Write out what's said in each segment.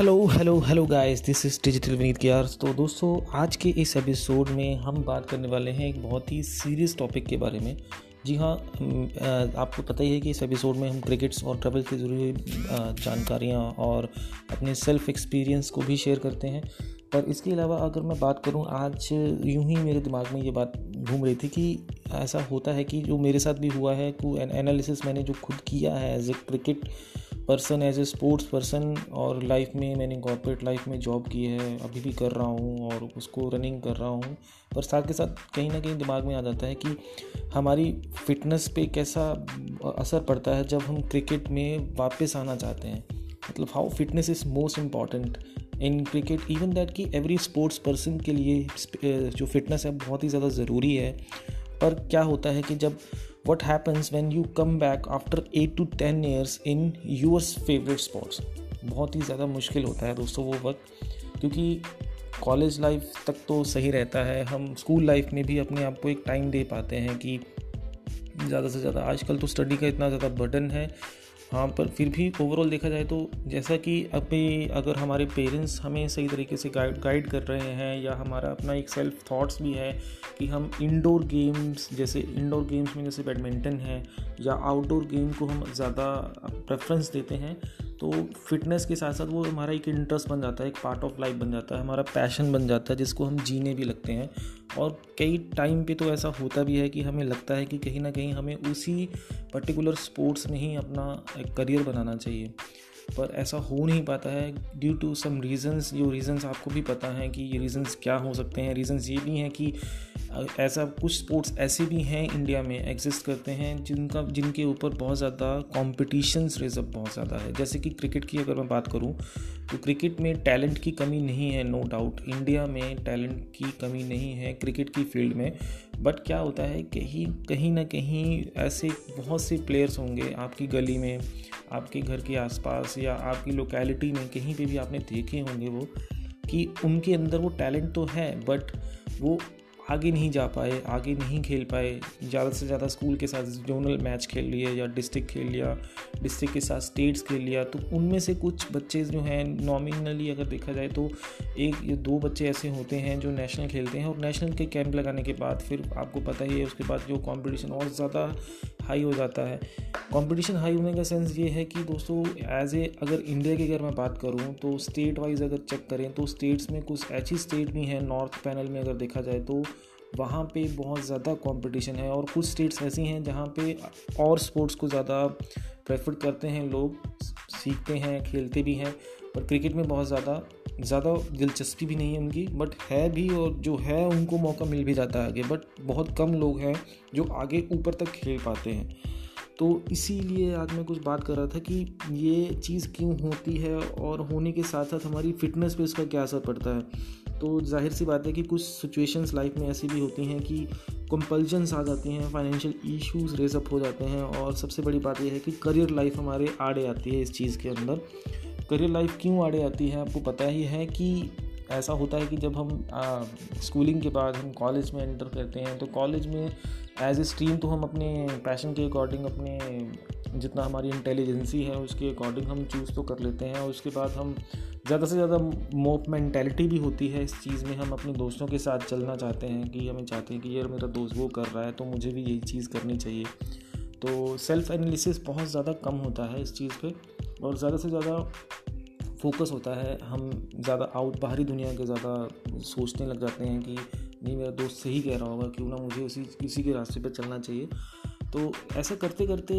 Hello hello hello guys this is digital Vineet कियार तो दोस्तों, आज के इस एपिसोड में हम बात करने वाले हैं एक बहुत ही सीरियस टॉपिक के बारे में। जी हाँ आपको पता ही है कि इस एपिसोड में हम क्रिकेट्स और ट्रेवल से जुड़ी हुई जानकारियाँ और अपने सेल्फ एक्सपीरियंस को भी शेयर करते हैं। पर इसके अलावा अगर मैं बात करूँ, आज यूँ ही मेरे दिमाग में ये बात घूम रही थी कि ऐसा होता है कि जो मेरे साथ भी हुआ है, को एनालिसिस मैंने जो खुद किया है as a cricket person as a sports person और लाइफ में मैंने कॉर्पोरेट लाइफ में जॉब की है, अभी भी कर रहा हूँ और उसको रनिंग कर रहा हूँ। पर साथ के साथ कहीं ना कहीं दिमाग में आ जाता है कि हमारी फिटनेस पे कैसा असर पड़ता है जब हम क्रिकेट में वापस आना चाहते हैं। मतलब how fitness is most important in cricket even that कि एवरी स्पोर्ट्स पर्सन के लिए जो फिटनेस है, बहुत ही ज़्यादा ज़रूरी है। पर क्या होता है कि जब what happens when you come back after eight to ten years in yours favourite sports बहुत ही ज़्यादा मुश्किल होता है दोस्तों वो वक्त, क्योंकि कॉलेज लाइफ तक तो सही रहता है। हम स्कूल लाइफ में भी अपने आप को एक टाइम दे पाते हैं कि ज़्यादा से ज़्यादा। आजकल तो स्टडी का इतना ज़्यादा बर्डन है। हाँ पर फिर भी ओवरऑल देखा जाए तो जैसा कि अभी अगर हमारे पेरेंट्स हमें सही तरीके से गाइड गाइड कर रहे हैं या हमारा अपना एक सेल्फ थॉट्स भी है कि हम इंडोर गेम्स जैसे इंडोर गेम्स में जैसे बैडमिंटन है या आउटडोर गेम को हम ज़्यादा प्रेफरेंस देते हैं तो फिटनेस के साथ साथ वो हमारा एक इंटरेस्ट बन जाता है, एक पार्ट ऑफ़ लाइफ बन जाता है, हमारा पैशन बन जाता है, जिसको हम जीने भी लगते हैं। और कई टाइम पे तो ऐसा होता भी है कि हमें लगता है कि कहीं ना कहीं हमें उसी पर्टिकुलर स्पोर्ट्स में ही अपना करियर बनाना चाहिए। पर ऐसा हो नहीं पाता है ड्यू टू सम रीज़न्स जो रीज़न्स आपको भी पता है कि ये रीज़न्स क्या हो सकते हैं। रीज़न्स ये भी हैं कि ऐसा कुछ स्पोर्ट्स ऐसे भी हैं इंडिया में एग्जिस्ट करते हैं जिनका, जिनके ऊपर बहुत ज़्यादा कॉम्पिटिशन्स रेजअप बहुत ज़्यादा है। जैसे कि क्रिकेट की अगर मैं बात करूँ तो क्रिकेट में टैलेंट की कमी नहीं है नो डाउट इंडिया में टैलेंट की कमी नहीं है क्रिकेट की फ़ील्ड में। बट क्या होता है कहीं कहीं ना कहीं ऐसे बहुत से प्लेयर्स होंगे आपकी गली में आपके घर के आसपास या आपकी लोकेलिटी में कहीं पे भी आपने देखे होंगे वो, कि उनके अंदर वो टैलेंट तो है बट वो आगे नहीं जा पाए, आगे नहीं खेल पाए। ज़्यादा से ज़्यादा स्कूल के साथ जोनल मैच खेल लिए या डिस्ट्रिक्ट खेल लिया डिस्ट्रिक्ट के साथ स्टेट्स खेल लिया तो उनमें से कुछ बच्चे जो हैं नॉमिनली अगर देखा जाए तो एक या दो बच्चे ऐसे होते हैं जो नेशनल खेलते हैं और नेशनल के कैंप लगाने के बाद फिर आपको पता ही है, उसके बाद जो कॉम्पिटिशन और ज़्यादा हाई हो जाता है। कंपटीशन हाई होने का सेंस ये है कि दोस्तों एज ए अगर इंडिया की अगर मैं बात करूँ तो स्टेट वाइज अगर चेक करें तो स्टेट्स में कुछ ऐसी स्टेट भी हैं नॉर्थ पैनल में अगर देखा जाए तो वहाँ पे बहुत ज़्यादा कंपटीशन है और कुछ स्टेट्स ऐसी हैं जहाँ पे और स्पोर्ट्स को ज़्यादा प्रेफर करते हैं लोग, सीखते हैं, खेलते भी हैं, पर क्रिकेट में बहुत ज़्यादा ज़्यादा दिलचस्पी भी नहीं है उनकी बट है भी और जो है उनको मौका मिल भी जाता है आगे बट बहुत कम लोग हैं जो आगे ऊपर तक खेल पाते हैं। तो इसीलिए आज मैं कुछ बात कर रहा था कि ये चीज़ क्यों होती है और होने के साथ साथ हमारी फिटनेस पे इसका क्या असर पड़ता है? तो ज़ाहिर सी बात है कि कुछ सिचुएशंस लाइफ में ऐसी भी होती हैं कि कंपल्जन्स आ जाती हैं फाइनेंशियल इश्यूज़ रेजअप हो जाते हैं और सबसे बड़ी बात यह है कि करियर लाइफ हमारे आड़े आती है इस चीज़ के अंदर। करियर लाइफ क्यों आड़े आती है आपको पता ही है कि ऐसा होता है कि जब हम आ, स्कूलिंग के बाद हम कॉलेज में एंटर करते हैं तो कॉलेज में एज ए स्ट्रीम तो हम अपने पैशन के अकॉर्डिंग अपने जितना हमारी इंटेलिजेंसी है उसके अकॉर्डिंग हम चूज़ तो कर लेते हैं और उसके बाद हम ज़्यादा से ज़्यादा मोप मैंटेलिटी भी होती है इस चीज़ में हम अपने दोस्तों के साथ चलना चाहते हैं कि हमें चाहते हैं कि यार मेरा दोस्त वो कर रहा है तो मुझे भी यही चीज़ करनी चाहिए। तो सेल्फ एनालिसिस बहुत ज़्यादा कम होता है इस चीज़ पे और ज़्यादा से ज़्यादा फोकस होता है। हम ज़्यादा आउट बाहरी दुनिया के ज़्यादा सोचने लग जाते हैं कि नहीं, मेरा दोस्त सही कह रहा होगा, क्यों ना मुझे उसी किसी के रास्ते पर चलना चाहिए। तो ऐसा करते करते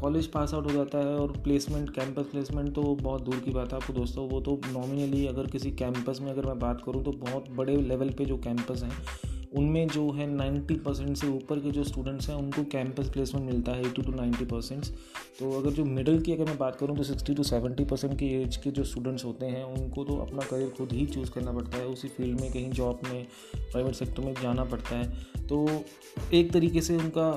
कॉलेज पास आउट हो जाता है और प्लेसमेंट कैंपस प्लेसमेंट तो बहुत दूर की बात है आपको दोस्तों। वो तो नॉमिनली अगर किसी कैंपस में अगर मैं बात करूँ तो बहुत बड़े लेवल पे जो कैंपस हैं उनमें जो है 90 परसेंट से ऊपर के जो स्टूडेंट्स हैं, उनको कैंपस प्लेसमेंट मिलता है एटी टू नाइन्टी परसेंट। तो अगर जो मिडिल की अगर मैं बात करूँ तो सिक्सटी टू सेवेंटी परसेंट की एज के जो स्टूडेंट्स होते हैं, उनको तो अपना करियर खुद ही चूज़ करना पड़ता है। उसी फ़ील्ड में, कहीं जॉब में प्राइवेट सेक्टर में जाना पड़ता है। तो एक तरीके से उनका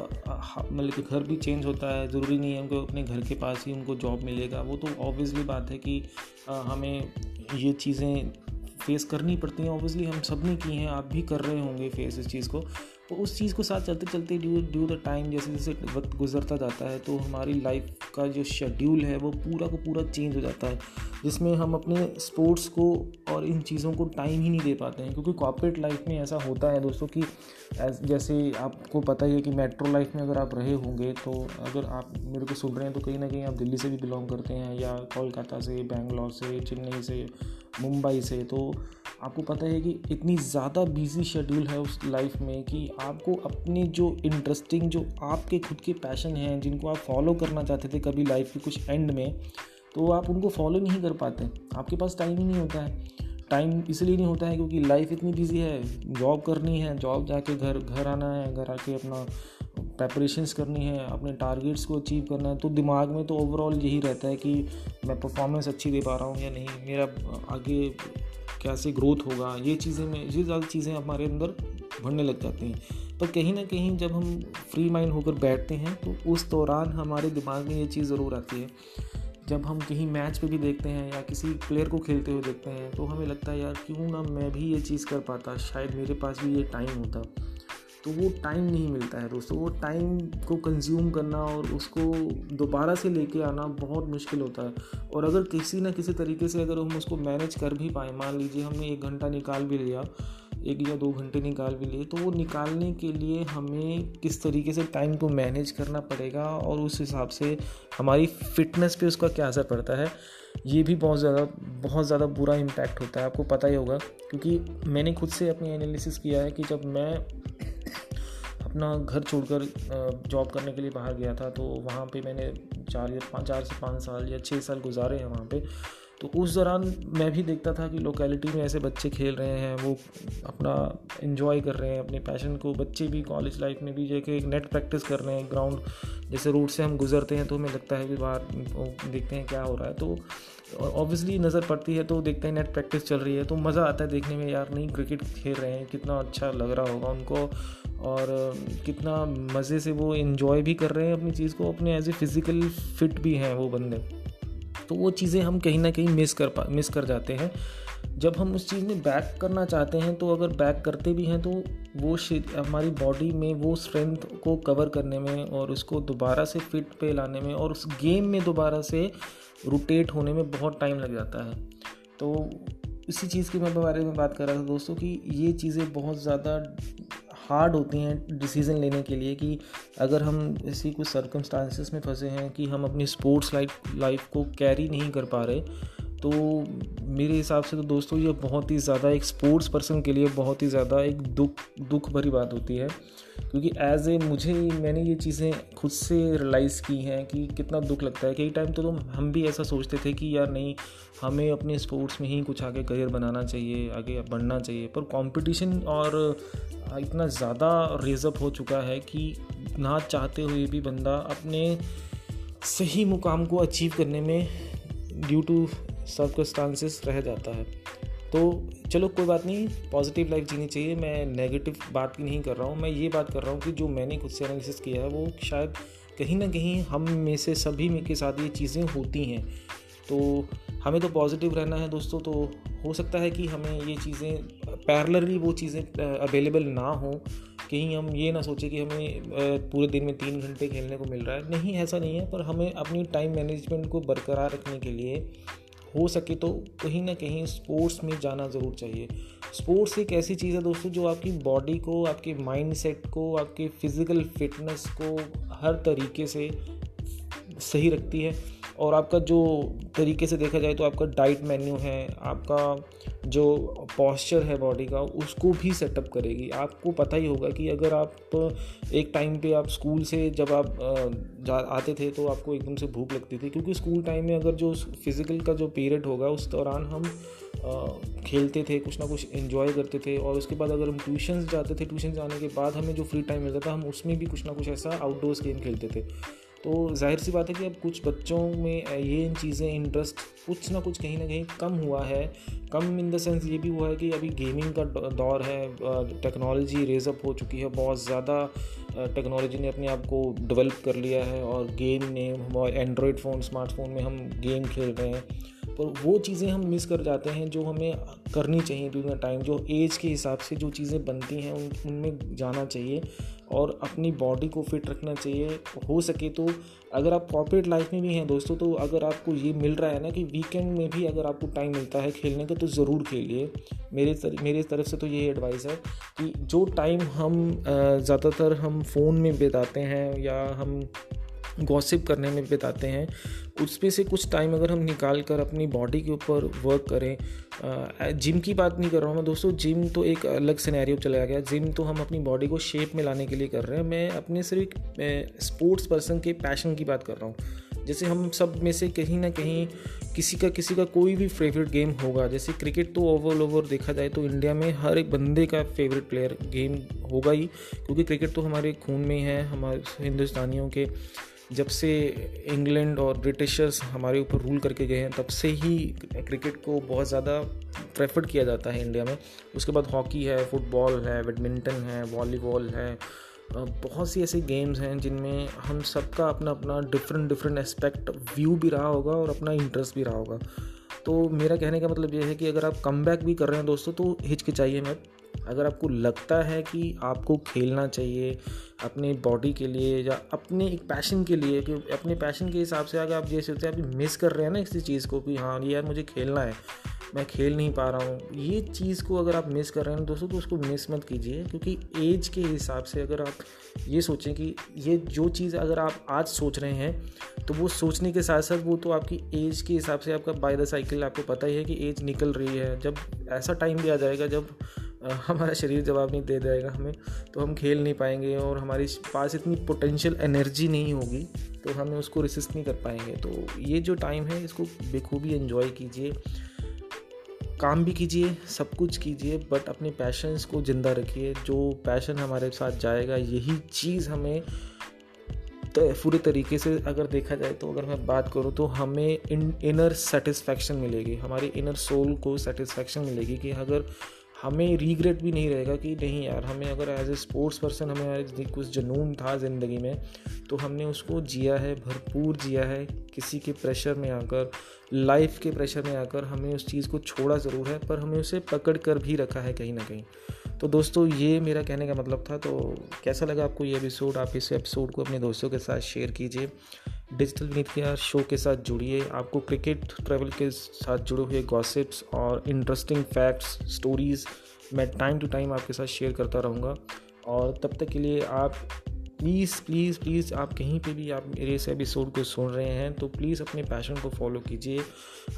मतलब कि घर भी चेंज होता है। ज़रूरी नहीं है उनको अपने घर के पास ही उनको जॉब मिलेगा। वो तो ऑब्वियसली बात है कि हमें ये चीज़ें फेस करनी पड़ती हैं ऑब्वियसली हम सबने की हैं, आप भी कर रहे होंगे फेस इस चीज़ को। तो उस चीज़ को साथ चलते चलते ड्यू ड्यू द टाइम जैसे जैसे वक्त गुजरता जाता है तो हमारी लाइफ का जो शेड्यूल है, वो पूरा को पूरा चेंज हो जाता है, जिसमें हम अपने स्पोर्ट्स को और इन चीज़ों को टाइम ही नहीं दे पाते हैं। क्योंकि कॉर्पोरेट लाइफ में ऐसा होता है दोस्तों कि जैसे आपको पता ही है कि मेट्रो लाइफ में अगर आप रहे होंगे तो अगर आप मेरे को सुन रहे हैं तो कहीं ना कहीं आप दिल्ली से भी बिलोंग करते हैं या कोलकाता से, बेंगलोर से, चेन्नई से मुंबई से तो आपको पता है कि इतनी ज़्यादा बिज़ी शेड्यूल है उस लाइफ में कि आपको अपने जो इंटरेस्टिंग जो आपके खुद के पैशन हैं, जिनको आप फॉलो करना चाहते थे कभी लाइफ के कुछ एंड में तो आप उनको फॉलो नहीं कर पाते। आपके पास टाइम ही नहीं होता है। टाइम इसलिए नहीं होता है क्योंकि लाइफ इतनी बिज़ी है। जॉब करनी है जॉब जाके घर घर आना है, घर आके अपना प्रेपरेशंस करनी है, अपने टारगेट्स को अचीव करना है तो दिमाग में तो ओवरऑल यही रहता है कि मैं परफॉर्मेंस अच्छी दे पा रहा हूँ या नहीं, मेरा आगे कैसे ग्रोथ होगा, ये चीज़ें में, ये ज़्यादा चीज़ें हमारे अंदर बढ़ने लग जाती हैं। पर कहीं ना कहीं जब हम फ्री माइंड होकर बैठते हैं तो उस दौरान हमारे दिमाग में ये चीज़ ज़रूर आती है। जब हम कहीं मैच पे भी देखते हैं या किसी प्लेयर को खेलते हुए देखते हैं तो हमें लगता है, यार, क्यों ना मैं भी ये चीज़ कर पाता, शायद मेरे पास भी ये टाइम होता। तो वो टाइम नहीं मिलता है दोस्तों। वो टाइम को कंज्यूम करना और उसको दोबारा से लेके आना बहुत मुश्किल होता है। और अगर किसी ना किसी तरीके से अगर हम उसको मैनेज कर भी पाए, मान लीजिए हमने एक घंटा निकाल भी लिया, एक या दो घंटे निकाल भी लिए तो वो निकालने के लिए हमें किस तरीके से टाइम को मैनेज करना पड़ेगा और उस हिसाब से हमारी फिटनेस पे उसका क्या असर पड़ता है, ये भी बहुत ज़्यादा बहुत ज़्यादा बुरा इम्पैक्ट होता है। आपको पता ही होगा, क्योंकि मैंने खुद से अपनी एनालिसिस किया है कि जब मैं अपना घर छोड़कर जॉब करने के लिए बाहर गया था तो वहाँ पे मैंने चार या पाँच चार से पाँच साल या छः साल गुजारे हैं वहाँ पे। तो उस दौरान मैं भी देखता था कि लोकेलिटी में ऐसे बच्चे खेल रहे हैं, वो अपना इन्जॉय कर रहे हैं, अपने पैशन को। बच्चे भी कॉलेज लाइफ में भी जाके एक नेट प्रैक्टिस कर रहे हैं ग्राउंड जैसे रोड से हम गुजरते हैं तो हमें लगता है कि बाहर देखते हैं क्या हो रहा है। तो ऑब्वियसली नज़र पड़ती है तो देखते हैं नेट प्रैक्टिस चल रही है तो मज़ा आता है देखने में यार, नहीं क्रिकेट खेल रहे हैं, कितना अच्छा लग रहा होगा उनको, और कितना मज़े से वो इन्जॉय भी कर रहे हैं अपनी चीज़ को, अपने एज ए फ़िज़िकल फिट भी हैं वो बंदे। तो वो चीज़ें हम कहीं ना कहीं मिस कर पा मिस कर जाते हैं। जब हम उस चीज़ में बैक करना चाहते हैं तो अगर बैक करते भी हैं तो वो हमारी बॉडी में वो स्ट्रेंथ को कवर करने में और उसको दोबारा से फिट पे लाने में और उस गेम में दोबारा से रोटेट होने में बहुत टाइम लग जाता है। तो इसी चीज़ की मैं बारे में बात कर रहा था दोस्तों कि ये चीज़ें बहुत ज़्यादा हार्ड होती हैं डिसीज़न लेने के लिए कि अगर हम ऐसी कुछ सर्कमस्टांसिस में फंसे हैं कि हम अपनी स्पोर्ट्स लाइफ लाइफ को कैरी नहीं कर पा रहे तो मेरे हिसाब से तो दोस्तों ये बहुत ही ज़्यादा एक स्पोर्ट्स पर्सन के लिए बहुत ही ज़्यादा एक दुख दुख भरी बात होती है। क्योंकि एज ए मुझे मैंने ये चीज़ें खुद से रियलाइज़ की हैं कि कितना दुख लगता है। कई टाइम तो, तो हम भी ऐसा सोचते थे कि यार नहीं हमें अपने स्पोर्ट्स में ही कुछ आगे करियर बनाना चाहिए आगे बढ़ना चाहिए। पर कंपटीशन और इतना ज़्यादा रेजअप हो चुका है कि ना चाहते हुए भी बंदा अपने सही मुकाम को अचीव करने में ड्यू टू सर्कस्टांसिस रह जाता है। तो चलो, कोई बात नहीं पॉजिटिव लाइफ जीनी चाहिए। मैं नेगेटिव बात की नहीं कर रहा हूँ। मैं ये बात कर रहा हूँ कि जो मैंने खुद से एनालिसिस किया है, वो शायद कहीं ना कहीं हम में से सभी में के साथ ये चीज़ें होती हैं। तो हमें तो पॉजिटिव रहना है दोस्तों। तो हो सकता है कि हमें ये चीज़ें पैरलरली वो चीज़ें अवेलेबल ना हो। कहीं हम ये ना सोचें कि हमें पूरे दिन में तीन घंटे खेलने को मिल रहा है। नहीं, ऐसा नहीं है। पर हमें अपनी टाइम मैनेजमेंट को बरकरार रखने के लिए हो सके तो कहीं ना कहीं स्पोर्ट्स में जाना ज़रूर चाहिए। स्पोर्ट्स एक ऐसी चीज़ है दोस्तों जो आपकी बॉडी को, आपके माइंड सेट को, आपके फ़िज़िकल फिटनेस को हर तरीके से सही रखती है। और आपका जो तरीके से देखा जाए तो आपका डाइट मेन्यू है, आपका जो पॉस्चर है बॉडी का, उसको भी सेटअप करेगी। आपको पता ही होगा कि अगर आप एक टाइम पे आप स्कूल से जब आप जा, आते थे तो आपको एकदम से भूख लगती थी। क्योंकि स्कूल टाइम में अगर जो फ़िज़िकल का जो पीरियड होगा, उस दौरान हम खेलते थे, कुछ ना कुछ इन्जॉय करते थे और उसके बाद अगर हम ट्यूशन जाते थे ट्यूशन जाने के बाद हमें जो फ्री टाइम मिलता था, हम उसमें भी कुछ ना कुछ ऐसा आउटडोर्स गेम खेलते थे। तो ज़ाहिर सी बात है कि अब कुछ बच्चों में ये इन चीज़ें इंटरेस्ट कुछ ना कुछ कहीं ना कहीं कम हुआ है। कम इन द सेंस ये भी हुआ है कि अभी गेमिंग का दौर है टेक्नोलॉजी रेजअप हो चुकी है। बहुत ज़्यादा टेक्नोलॉजी ने अपने आप को डेवलप कर लिया है और गेम ने एंड्रॉयड फ़ोन स्मार्टफ़ोन में हम गेम खेल रहे हैं। पर वो चीज़ें हम मिस कर जाते हैं जो हमें करनी चाहिए ड्यूरिंग टाइम जो एज के हिसाब से जो चीज़ें बनती हैं, उन, उनमें जाना चाहिए। और अपनी बॉडी को फिट रखना चाहिए। हो सके तो अगर आप कॉर्पोरेट लाइफ में भी हैं दोस्तों तो अगर आपको ये मिल रहा है ना कि वीकेंड में भी अगर आपको टाइम मिलता है खेलने का तो ज़रूर खेलिए। मेरे तर, मेरे तरफ़ से तो ये एडवाइस है कि जो टाइम हम ज़्यादातर हम फ़ोन में बिताते हैं या हम गॉसिप करने में बिताते हैं उसमें से कुछ टाइम अगर हम निकाल कर अपनी बॉडी के ऊपर वर्क करें जिम की बात नहीं कर रहा हूँ मैं दोस्तों जिम तो एक अलग सिनेरियो चला गया। जिम तो हम अपनी बॉडी को शेप में लाने के लिए कर रहे हैं। मैं अपने सिर्फ़ स्पोर्ट्स पर्सन के पैशन की बात कर रहा हूँ। जैसे हम सब में से कहीं ना कहीं किसी का किसी का कोई भी फेवरेट गेम होगा, जैसे क्रिकेट तो ओवर ओवर देखा जाए तो इंडिया में हर एक बंदे का फेवरेट प्लेयर गेम होगा ही, क्योंकि क्रिकेट तो हमारे खून में है हमारे हिंदुस्तानियों के, जब से इंग्लैंड और ब्रिटिशर्स हमारे ऊपर रूल करके गए हैं, तब से ही क्रिकेट को बहुत ज़्यादा प्रेफर्ड किया जाता है इंडिया में। उसके बाद हॉकी है फुटबॉल है बैडमिंटन है वॉलीबॉल है बहुत सी ऐसे गेम्स हैं जिनमें हम सबका अपना अपना डिफरेंट डिफरेंट एस्पेक्ट व्यू भी रहा होगा और अपना इंटरेस्ट भी रहा होगा। तो मेरा कहने का मतलब ये है कि अगर आप कम भी कर रहे हैं दोस्तों तो हिचकिचाइए मत। अगर आपको लगता है कि आपको खेलना चाहिए अपने बॉडी के लिए या अपने एक पैशन के लिए, कि अपने पैशन के हिसाब से अगर आप ये सोचते हैं अभी मिस कर रहे हैं ना किसी चीज़ को कि हाँ यार मुझे खेलना है, मैं खेल नहीं पा रहा हूँ, ये चीज़ को अगर आप मिस कर रहे हैं दोस्तों तो उसको मिस मत कीजिए, क्योंकि एज के हिसाब से अगर आप ये सोचें कि ये जो चीज़ अगर आप आज सोच रहे हैं तो वो सोचने के साथ साथ वो तो आपकी एज के हिसाब से आपका बाय द साइकिल आपको पता ही है कि एज निकल रही है। जब ऐसा टाइम भी आ जाएगा, जब हमारा शरीर जवाब नहीं दे देगा हमें तो हम खेल नहीं पाएँगे और हमारे पास इतनी पोटेंशियल एनर्जी नहीं होगी तो हमें उसको रिसिस्ट नहीं कर पाएँगे। तो ये जो टाइम है, इसको बेखूबी इन्जॉय कीजिए। काम भी कीजिए, सब कुछ कीजिए बट अपने पैशंस को ज़िंदा रखिए। जो पैशन हमारे साथ जाएगा, यही चीज़ हमें तो पूरे तरीके से अगर देखा जाए तो अगर मैं बात करूँ तो हमें इन इनर सेटिस्फैक्शन मिलेगी। हमारी इनर सोल को सेटिस्फैक्शन मिलेगी कि अगर हमें रिग्रेट भी नहीं रहेगा कि नहीं यार, हमें अगर एज ए स्पोर्ट्स पर्सन हमें कुछ जुनून था ज़िंदगी में तो हमने उसको जिया है, भरपूर जिया है, किसी के प्रेशर में आकर लाइफ के प्रेशर में आकर हमें उस चीज़ को छोड़ा ज़रूर है, पर हमें उसे पकड़ कर भी रखा है कहीं ना कहीं। तो दोस्तों, ये मेरा कहने का मतलब था तो कैसा लगा आपको ये एपिसोड आप इस एपिसोड को अपने दोस्तों के साथ शेयर कीजिए। डिजिटल मीडिया शो के साथ जुड़िए। आपको क्रिकेट ट्रैवल के साथ जुड़े हुए गॉसिप्स और इंटरेस्टिंग फैक्ट्स स्टोरीज़ मैं टाइम टू टाइम आपके साथ शेयर करता रहूँगा। और तब तक के लिए आप प्लीज़ प्लीज़ प्लीज़ आप कहीं पे भी आप मेरे इस एपिसोड को सुन रहे हैं तो प्लीज़ अपने पैशन को फॉलो कीजिए।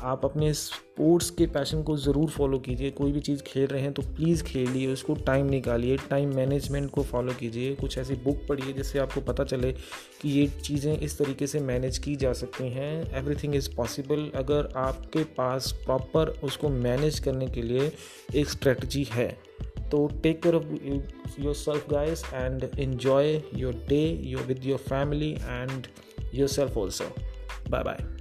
आप अपने स्पोर्ट्स के पैशन को ज़रूर फॉलो कीजिए। कोई भी चीज़ खेल रहे हैं तो प्लीज़ खेलिए, उसको टाइम निकालिए टाइम मैनेजमेंट को फॉलो कीजिए। कुछ ऐसी बुक पढ़िए, जिससे आपको पता चले कि ये चीज़ें इस तरीके से मैनेज की जा सकती हैं। एवरीथिंग इज़ पॉसिबल अगर आपके पास प्रॉपर उसको मैनेज करने के लिए एक स्ट्रेटजी है। So take care of yourself, guys, and enjoy your day. You're with your family and yourself also. Bye bye.